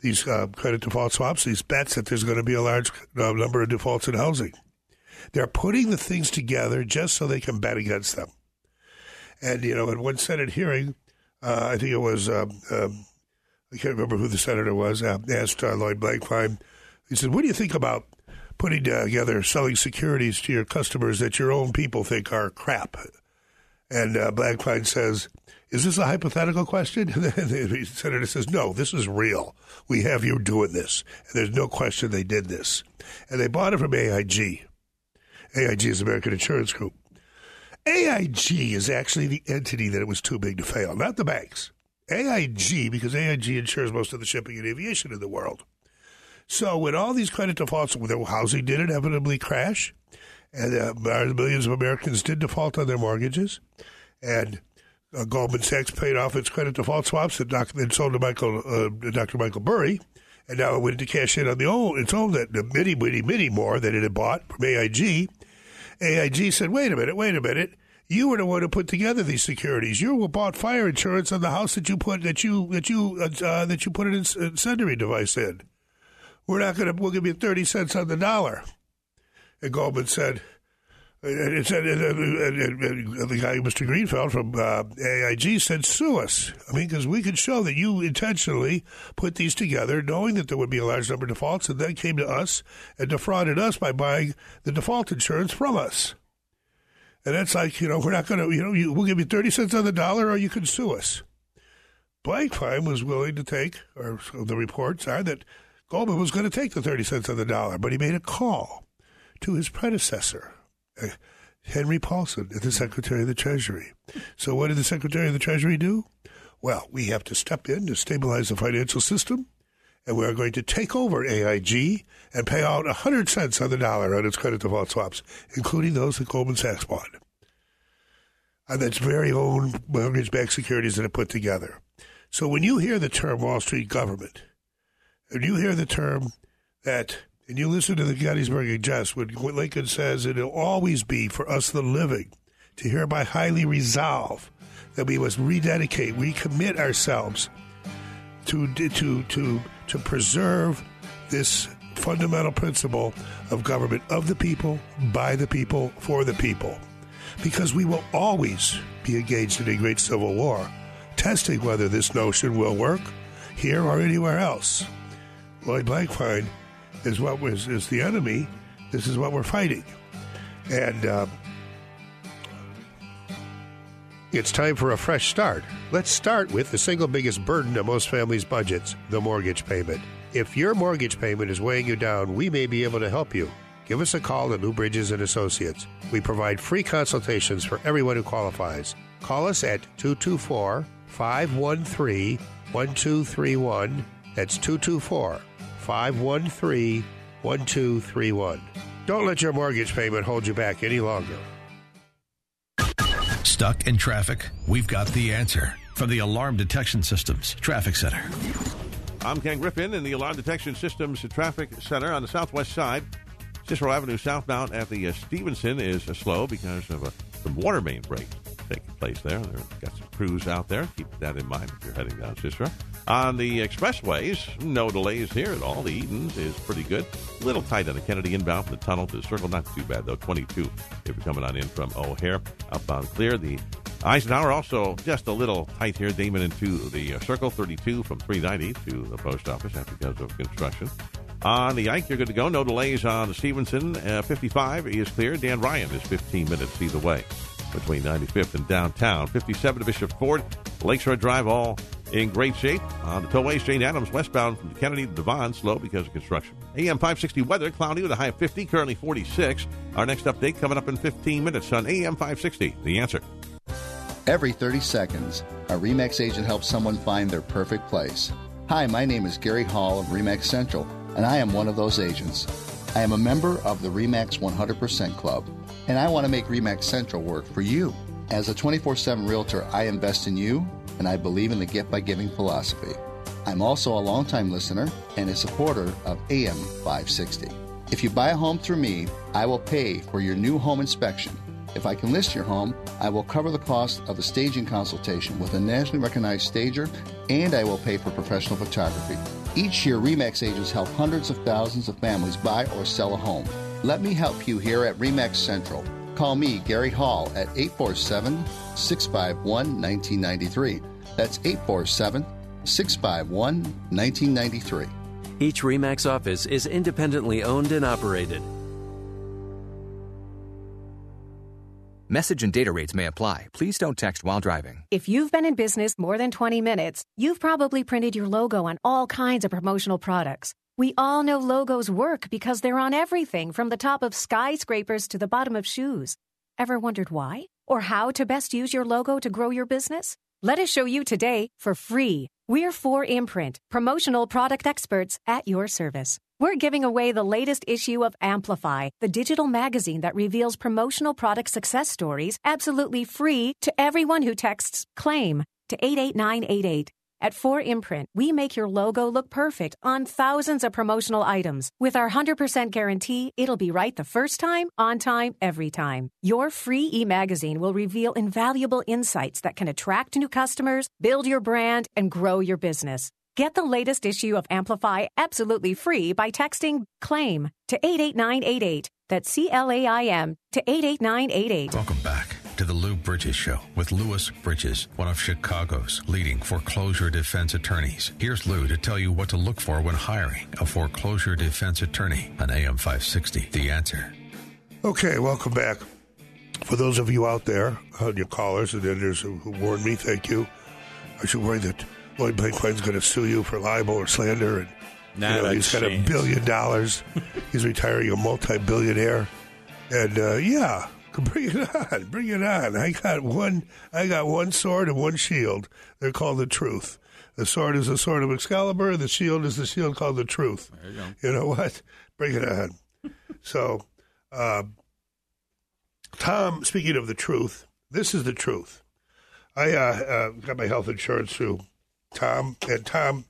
these uh, credit default swaps, these bets that there's going to be a large uh, number of defaults in housing. They're putting the things together just so they can bet against them. And, you know, in one Senate hearing, uh, I think it was, um, um, I can't remember who the senator was, uh, asked uh, Lloyd Blankfein. He said, What do you think about putting together selling securities to your customers that your own people think are crap? And uh, Blankfein says, Is this a hypothetical question? (laughs) And the senator says, No, this is real. We have you doing this. And there's no question they did this. And they bought it from AIG. AIG is American Insurance Group. AIG is actually the entity that it was too big to fail, not the banks. AIG, because AIG insures most of the shipping and aviation in the world. So when all these credit defaults, when housing did inevitably crash, and uh, millions of Americans did default on their mortgages, and uh, Goldman Sachs paid off its credit default swaps that doc- then sold to Michael, uh, Dr. Michael Burry, and now it went to cash in on the old, its own that the many, many, many more that it had bought from AIG. AIG said, "Wait a minute, wait a minute." You were the one who put together these securities. You bought fire insurance on the house that you put that you that you uh, uh that you put an incendiary device in. We're not going to. We'll give you thirty cents on the dollar. And Goldman said, and, said, and, and, and, the guy, Mr. Greenfeld from uh, AIG, said, sue us. I mean, because we could show that you intentionally put these together, knowing that there would be a large number of defaults, and then came to us and defrauded us by buying the default insurance from us. And that's like, you know, we're not going to, you know, you, we'll give you 30 cents on the dollar or you can sue us. Blankfein was willing to take, or the reports are that Goldman was going to take the 30 cents on the dollar, but he made a call to his predecessor, uh, Henry Paulson, the Secretary of the Treasury. So, what did the Secretary of the Treasury do? Well, we have to step in to stabilize the financial system, and we are going to take over AIG and pay out 100 cents on the dollar on its credit default swaps, including those that Goldman Sachs bought. And its very own mortgage backed securities that it put together. So, when you hear the term Wall Street government, and you hear the term that and you listen to the Gettysburg Address when Lincoln says it'll always be for us the living to hereby highly resolve that we must rededicate, recommit ourselves to to to to preserve this fundamental principle of government of the people, by the people, for the people. Because we will always be engaged in a great civil war, testing whether this notion will work here or anywhere else. Lloyd Blankfein is what was is the enemy. This is what we're fighting, and uh, it's time for a fresh start. Let's start with the single biggest burden of most families' budgets: the mortgage payment. If your mortgage payment is weighing you down, we may be able to help you. Give us a call at Lou Bridges and Associates. We provide free consultations for everyone who qualifies. Call us at 224 513 1231. That's 224 513 1231. Don't let your mortgage payment hold you back any longer. Stuck in traffic? We've got the answer from the Alarm Detection Systems Traffic Center. I'm Ken Griffin in the Alarm Detection Systems Traffic Center on the southwest side. Cicero Avenue southbound at the uh, Stevenson is uh, slow because of a some water main break taking place there. They've got some crews out there. Keep that in mind if you're heading down Cicero. On the expressways, no delays here at all. The Edens is pretty good. A little tight on the Kennedy inbound from the tunnel to the circle. Not too bad, though. 22 if you're coming on in from O'Hare. Upbound clear. The Eisenhower also just a little tight here. Damen into the uh, circle. 32 from 390 to the post office. That's because of construction. On the Ike, you're good to go. No delays on Stevenson. Uh, 55 is clear. Dan Ryan is 15 minutes either way between 95th and downtown. 57 to Bishop Ford. Lakeshore Drive all in great shape. On the tollways, Jane Addams westbound from Kennedy to Devon, slow because of construction. AM 560 weather, cloudy with a high of 50, currently 46. Our next update coming up in 15 minutes on AM 560. The answer. Every 30 seconds, a REMAX agent helps someone find their perfect place. Hi, my name is Gary Hall of REMAX Central, and I am one of those agents. I am a member of the REMAX 100% Club, and I want to make REMAX Central work for you. As a 24 7 realtor, I invest in you and I believe in the gift by giving philosophy. I'm also a longtime listener and a supporter of AM 560. If you buy a home through me, I will pay for your new home inspection. If I can list your home, I will cover the cost of a staging consultation with a nationally recognized stager, and I will pay for professional photography. Each year, REMAX agents help hundreds of thousands of families buy or sell a home. Let me help you here at REMAX Central. Call me, Gary Hall, at 847 651 1993. That's 847 651 1993. Each REMAX office is independently owned and operated. Message and data rates may apply. Please don't text while driving. If you've been in business more than 20 minutes, you've probably printed your logo on all kinds of promotional products. We all know logos work because they're on everything from the top of skyscrapers to the bottom of shoes. Ever wondered why? Or how to best use your logo to grow your business? Let us show you today for free. We're 4imprint, promotional product experts at your service. We're giving away the latest issue of Amplify, the digital magazine that reveals promotional product success stories absolutely free to everyone who texts CLAIM to 88988. At 4 Imprint, we make your logo look perfect on thousands of promotional items. With our 100% guarantee, it'll be right the first time, on time, every time. Your free e magazine will reveal invaluable insights that can attract new customers, build your brand, and grow your business. Get the latest issue of Amplify absolutely free by texting CLAIM to 88988. That's C L A I M to 88988. Welcome back to the Lou Bridges Show with Louis Bridges, one of Chicago's leading foreclosure defense attorneys. Here's Lou to tell you what to look for when hiring a foreclosure defense attorney on AM 560. The answer. Okay, welcome back. For those of you out there, uh, your callers and editors who, who warned me, thank you. I should worry that Lloyd Blankfein's going to sue you for libel or slander, and Not you know, a he's got a billion dollars. (laughs) he's retiring a multi-billionaire, and uh, yeah, (laughs) bring it on, bring it on. I got one. I got one sword and one shield. They're called the truth. The sword is the sword of Excalibur. The shield is the shield called the truth. There you go. You know what? Bring it on. (laughs) so, um, Tom, speaking of the truth, this is the truth. I uh, uh, got my health insurance through Tom, and Tom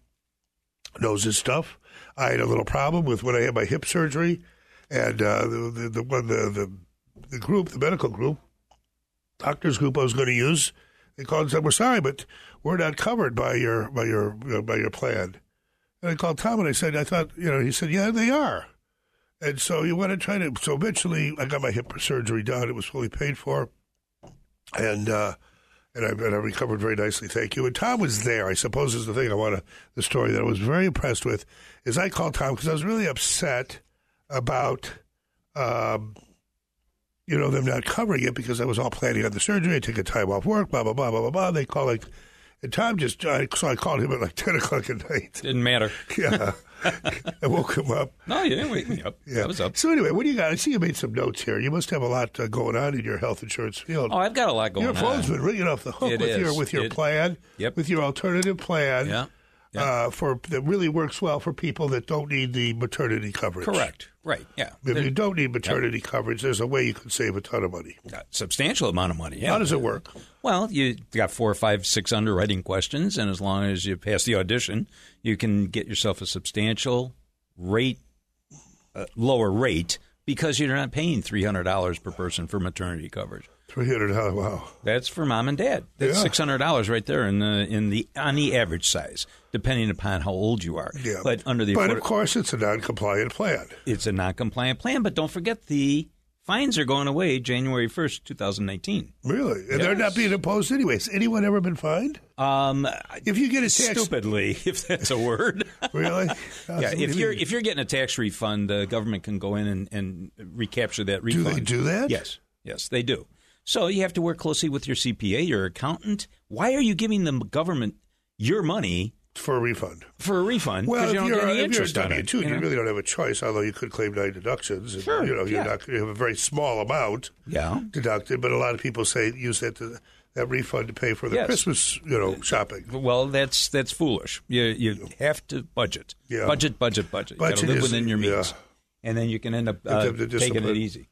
knows his stuff. I had a little problem with when I had my hip surgery, and uh, the, the the one the, the the group, the medical group, doctors group I was going to use, they called and said, "We're sorry, but we're not covered by your by your by your plan." And I called Tom and I said, "I thought you know." He said, "Yeah, they are." And so you want to try to. So eventually, I got my hip surgery done. It was fully paid for, and uh, and I, and I recovered very nicely. Thank you. And Tom was there. I suppose is the thing I want to. The story that I was very impressed with is I called Tom because I was really upset about. Um, you know, them not covering it because I was all planning on the surgery. I took a time off work, blah, blah, blah, blah, blah, blah. They call like, and Tom just, I, so I called him at like (laughs) 10 o'clock at night. Didn't matter. (laughs) Yeah. I woke him up. No, you didn't wake me up. (laughs) Yeah. I was up. So anyway, what do you got? I see you made some notes here. You must have a lot uh, going on in your health insurance field. Oh, I've got a lot going on. your phone's on. been ringing off the hook It with your with your It- plan, Yep. with your alternative plan. Yeah. Uh, for that really works well for people that don't need the maternity coverage. Correct. Right. Yeah. If you don't need maternity coverage, there's a way you can save a ton of money. A substantial amount of money. Yeah. How does it work? Well, you got four or five, six underwriting questions, and as long as you pass the audition, you can get yourself a substantial rate, uh, lower rate, because you're not paying three hundred dollars per person for maternity coverage. Three hundred dollars. Wow. That's for mom and dad. That's Yeah. six hundred dollars right there in the in the on the average size, depending upon how old you are. Yeah. But under the But afford- of course, it's a non-compliant plan. it's a non-compliant plan. But don't forget the fines are going away January first, two thousand nineteen. Really, and they're not being imposed anyways. Anyone ever been fined? Um, if you get a tax, stupidly, (laughs) if that's a word. really? (laughs) yeah, if you're if you're getting a tax refund, the government can go in and, and recapture that refund. Do they do that? Yes, yes, they do. So you have to work closely with your CPA, your accountant. Why are you giving the government your money for a refund? For a refund, Well, because if you don't you're, get any if you're a interest on it. two, you, know? really don't have a choice. Although you could claim nine deductions, and, Sure, you know, you're yeah. not you have a very small amount, Yeah. deducted. But a lot of people say use that to, that refund to pay for the Yes. Christmas, you know, shopping. Well, that's that's foolish. You you have to budget. Yeah. Budget, budget, budget. You got Budget to live is- within your means, yeah. and then you can end up uh, to have the taking it easy.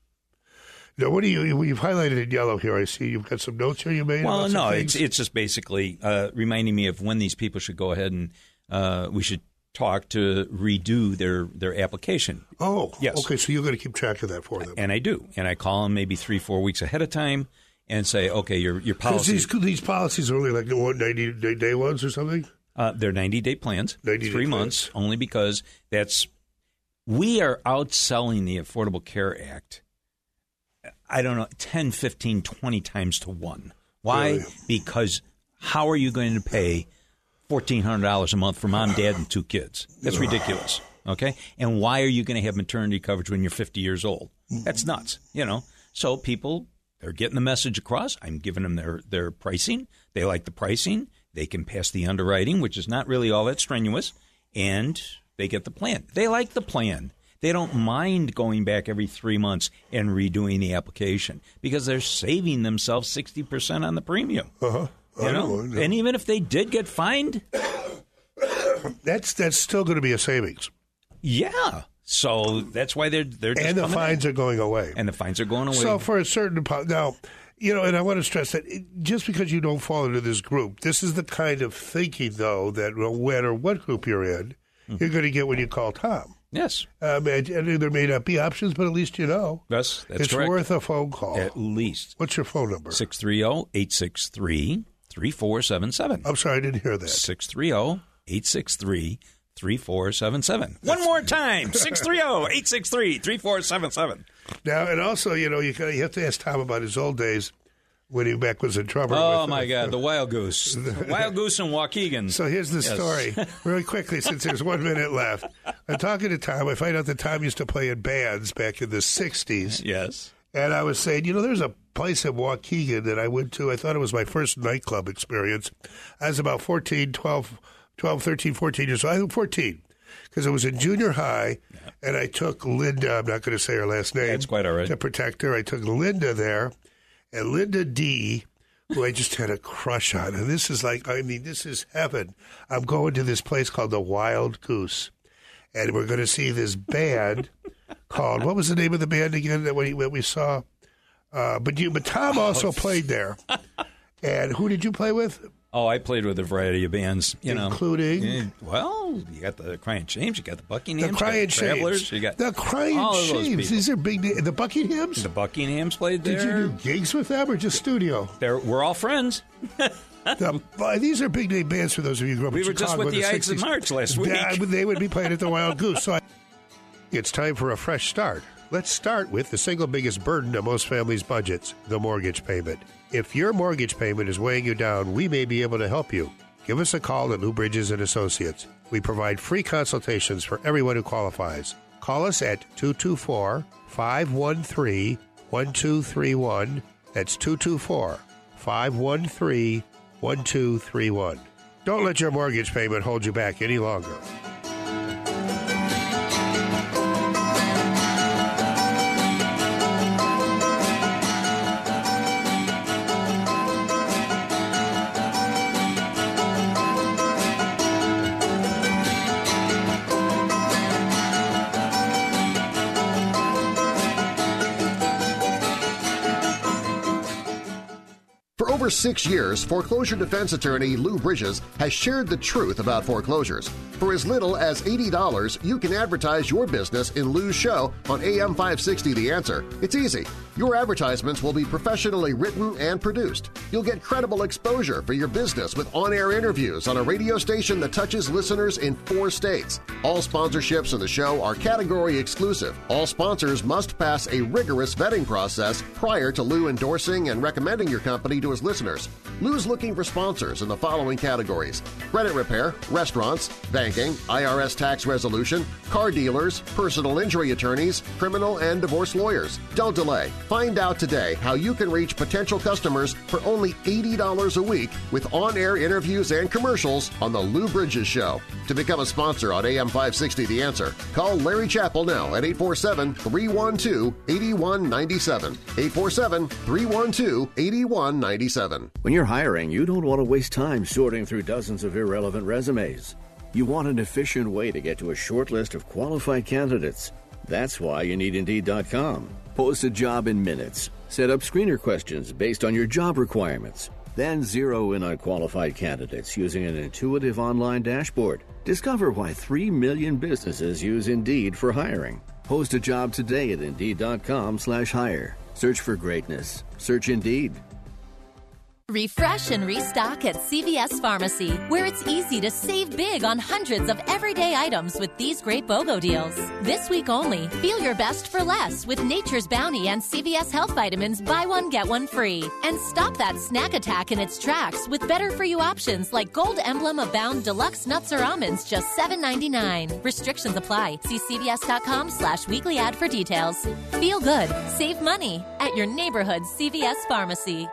Now, what do you? You've highlighted in yellow here. I see you've got some notes here you made. Well, no, it's it's just basically uh, reminding me of when these people should go ahead and uh, we should talk to redo their their application. Oh, yes. Okay, so you're going to keep track of that for them. And I do, and I call them maybe three four weeks ahead of time and say, okay, your your Because policy. these these policies are only like what, 90 day, day ones or something. Uh, they're 90 day plans, 90 day three months, only because that's we are outselling the Affordable Care Act. I don't know, 10, 15, 20 times to one. Why? Really? Because how are you going to pay $1,400 a month for mom, dad, and two kids? That's ridiculous. Okay? And why are you going to have maternity coverage when you're 50 years old? That's nuts, you know? So people, they're getting the message across. I'm giving them their, their pricing. They like the pricing. They can pass the underwriting, which is not really all that strenuous, and they get the plan. They like the plan. They don't mind going back every three months and redoing the application because they're saving themselves 60% on the premium. Uh-huh. You know? know. And even if they did get fined, That's that's still going to be a savings, yeah. So that's why they're they're just and the fines in. are going away. and the fines are going away. So for a certain now, You know, and I want to stress that it, just because you don't fall into this group, this is the kind of thinking, though, that no matter what group you're in, Mm-hmm. you're going to get when you call Tom. Yes. Um, and, and there may not be options, but at least you know. That's, that's it's correct. worth a phone call. At least. What's your phone number? 630 863 3477. I'm sorry, I didn't hear that. 630 863 3477. One more (laughs) time 630 863 3477. Now, and also, you know, you, you have to ask Tom about his old days he back was in trouble. Oh, with- my God. The Wild Goose. (laughs) The Wild Goose and Waukegan. So here's the Yes. story, (laughs) really quickly, since there's one minute left. I'm talking to Tom. I find out that Tom used to play in bands back in the 60s. Yes. And I was saying, you know, there's a place in Waukegan that I went to. I thought it was my first nightclub experience. I was about 14, 12, 12 13, 14 years old. I was 14 because it was in junior high. And I took Linda, I'm not going to say her last name. That's quite all right. To protect her. I took Linda there. And Linda D, who I just had a crush on. And this is like, I mean, this is heaven. I'm going to this place called the Wild Goose. And we're going to see this band (laughs) called, what was the name of the band again that we, that we saw? Uh, but you, but Tom (laughs) also played there. (laughs) And who did you play with? Oh, I played with a variety of bands, you know, Including? Well, you got the Cryan' Shames, you got the Buckinghams, The Cryan' Shames. you got the Crying of Shames. These are big. na- The Buckinghams. The Buckinghams played there. Did you do gigs with them or just studio? They're, we're all friends. The- these are big name bands for those of you who grew up We in were just with in the Ides of 60s. March last week. Yeah, they would be playing at the Wild Goose. So I, it's time for a fresh start. Let's start with the single biggest burden of most families' budgets the mortgage payment. If your mortgage payment is weighing you down, we may be able to help you. Give us a call at Lou Bridges and Associates. We provide free consultations for everyone who qualifies. Call us at 224 513 1231. That's 224 513 1231. Don't let your mortgage payment hold you back any longer. Over six years, foreclosure defense attorney Lou Bridges has shared the truth about foreclosures. For as little as $80, you can advertise your business in Lou's show on AM 560 The Answer. It's easy. Your advertisements will be professionally written and produced. You'll get credible exposure for your business with on-air interviews on a radio station that touches listeners in four states. All sponsorships in the show are category exclusive. All sponsors must pass a rigorous vetting process prior to Lou endorsing and recommending your company to his listeners. Lou's looking for sponsors in the following categories: credit repair, restaurants, banking, IRS tax resolution, car dealers, personal injury attorneys, criminal and divorce lawyers. Don't delay. Find out today how you can reach potential customers for only $80 a week with on-air interviews and commercials on The Lou Bridges Show. To become a sponsor on AM 560 The Answer, call Larry Chappell now at 847 312 8197. 847-312-8197. 847-312-8197. When you're hiring, you don't want to waste time sorting through dozens of irrelevant resumes. You want an efficient way to get to a short list of qualified candidates. That's why you need Indeed.com. Post a job in minutes. Set up screener questions based on your job requirements. Then zero in on qualified candidates using an intuitive online dashboard. Discover why 3 million businesses use Indeed for hiring. Post a job today at Indeed.com slash hire. Search for greatness. Search Indeed. Refresh and restock at CVS Pharmacy, where it's easy to save big on hundreds of everyday items with these great BOGO deals. This week only, feel your best for less with Nature's Bounty and CVS Health Vitamins buy one, get one free. And stop that snack attack in its tracks with better for you options like Gold Emblem Abound Deluxe Nuts or Almonds, just $7.99. Restrictions apply. See CVS.com slash weekly ad for details. Feel good, save money at your neighborhood CVS Pharmacy.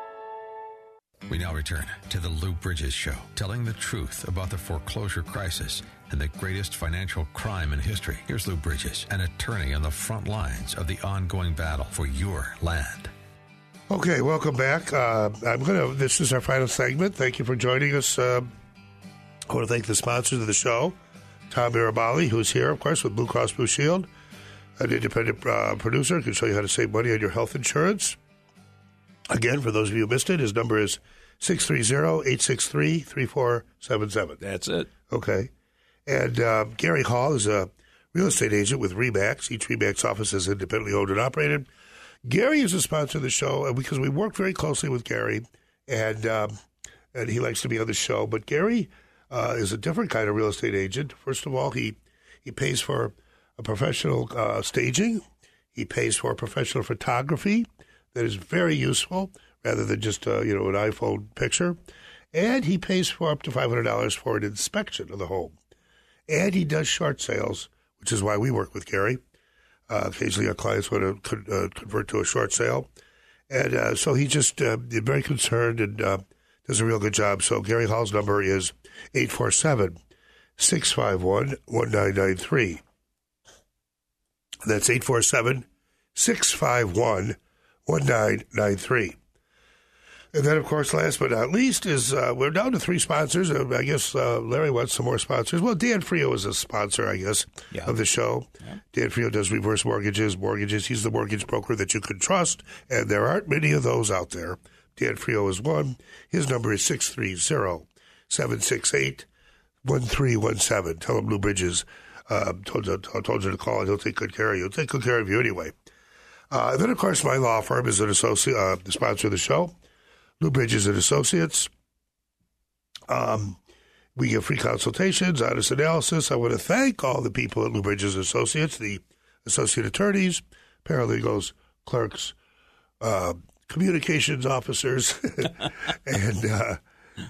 We now return to the Lou Bridges Show, telling the truth about the foreclosure crisis and the greatest financial crime in history. Here's Lou Bridges, an attorney on the front lines of the ongoing battle for your land. Okay, welcome back. Uh, I'm gonna. This is our final segment. Thank you for joining us. Uh, I want to thank the sponsors of the show, Tom Marabali, who's here, of course, with Blue Cross Blue Shield, an independent uh, producer, who can show you how to save money on your health insurance. Again, for those of you who missed it, his number is 630-863-3477. That's it. Okay. And uh, Gary Hall is a real estate agent with Remax. Each Remax office is independently owned and operated. Gary is a sponsor of the show because we work very closely with Gary, and um, and he likes to be on the show. But Gary uh, is a different kind of real estate agent. First of all, he he pays for a professional uh, staging. He pays for professional photography that is very useful rather than just uh, you know an iPhone picture, and he pays for up to five hundred dollars for an inspection of the home, and he does short sales, which is why we work with Gary. Uh, occasionally, our clients want to con- uh, convert to a short sale, and uh, so he just uh, very concerned and does a real good job. So Gary Hall's number is 847 651 1993. That's 847 651 1993. And then, of course, last but not least, is uh, we're down to three sponsors. Uh, I guess uh, Larry wants some more sponsors. Well, Dan Frio is a sponsor, I guess, Yeah. of the show. Yeah. Dan Frio does reverse mortgages, mortgages. He's the mortgage broker that you can trust, and there aren't many of those out there. Dan Frio is one. His number is 630 768 1317. Tell him Lou Bridges uh, told, you, told you to call, and he'll take good care of you. He'll take good care of you anyway. Uh, and then, of course, my law firm is an associate, uh, sponsor of the show. Lou Bridges and Associates. Um, we give free consultations, honest analysis. I want to thank all the people at Lou Bridges Associates, the associate attorneys, paralegals, clerks, uh, communications officers, (laughs) and uh,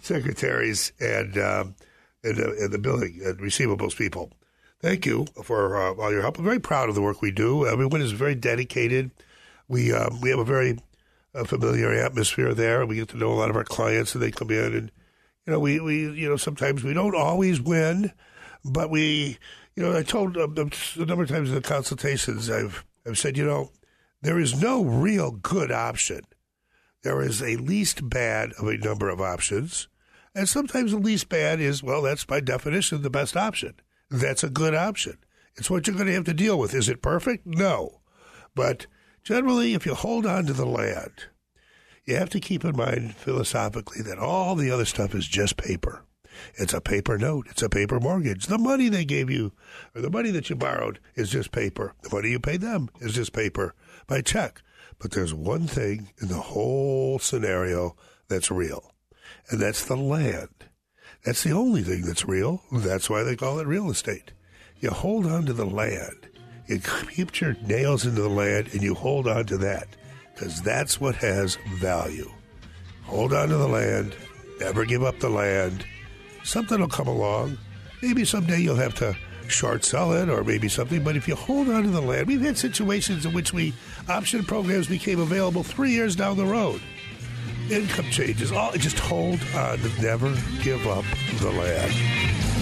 secretaries, and, um, and, uh, and the billing and receivables people. Thank you for uh, all your help. I'm very proud of the work we do. Everyone is very dedicated. We um, we have a very uh, familiar atmosphere there. We get to know a lot of our clients, and they come in, and you know, we, we you know sometimes we don't always win, but we you know I told um, a number of times in the consultations I've I've said you know there is no real good option. There is a least bad of a number of options, and sometimes the least bad is well that's by definition the best option. That's a good option. It's what you're going to have to deal with. Is it perfect? No. But generally, if you hold on to the land, you have to keep in mind philosophically that all the other stuff is just paper. It's a paper note. It's a paper mortgage. The money they gave you, or the money that you borrowed, is just paper. The money you paid them is just paper by check. But there's one thing in the whole scenario that's real, and that's the land. That's the only thing that's real. That's why they call it real estate. You hold on to the land. You keep your nails into the land and you hold on to that because that's what has value. Hold on to the land. Never give up the land. Something will come along. Maybe someday you'll have to short sell it or maybe something. But if you hold on to the land, we've had situations in which we option programs became available three years down the road income changes. All just hold on. Never give up the land.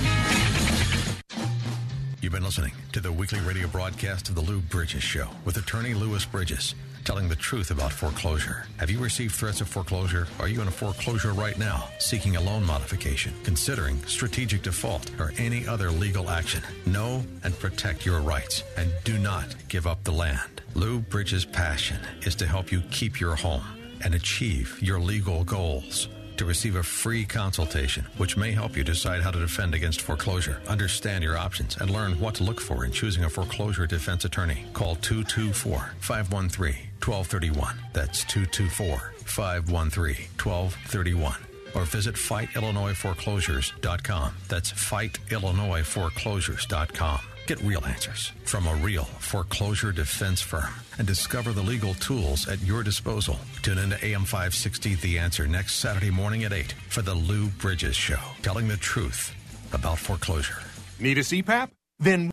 You've been listening to the weekly radio broadcast of the Lou Bridges Show with attorney Louis Bridges, telling the truth about foreclosure. Have you received threats of foreclosure? Are you in a foreclosure right now, seeking a loan modification, considering strategic default, or any other legal action? Know and protect your rights, and do not give up the land. Lou Bridges' passion is to help you keep your home and achieve your legal goals. To receive a free consultation, which may help you decide how to defend against foreclosure, understand your options, and learn what to look for in choosing a foreclosure defense attorney, call 224 513 1231. That's 224 513 1231. Or visit FightIllinoisForeclosures.com. That's FightIllinoisForeclosures.com. Get real answers from a real foreclosure defense firm and discover the legal tools at your disposal. Tune in to AM 560 The Answer next Saturday morning at 8 for the Lou Bridges Show, telling the truth about foreclosure. Need a CPAP? Then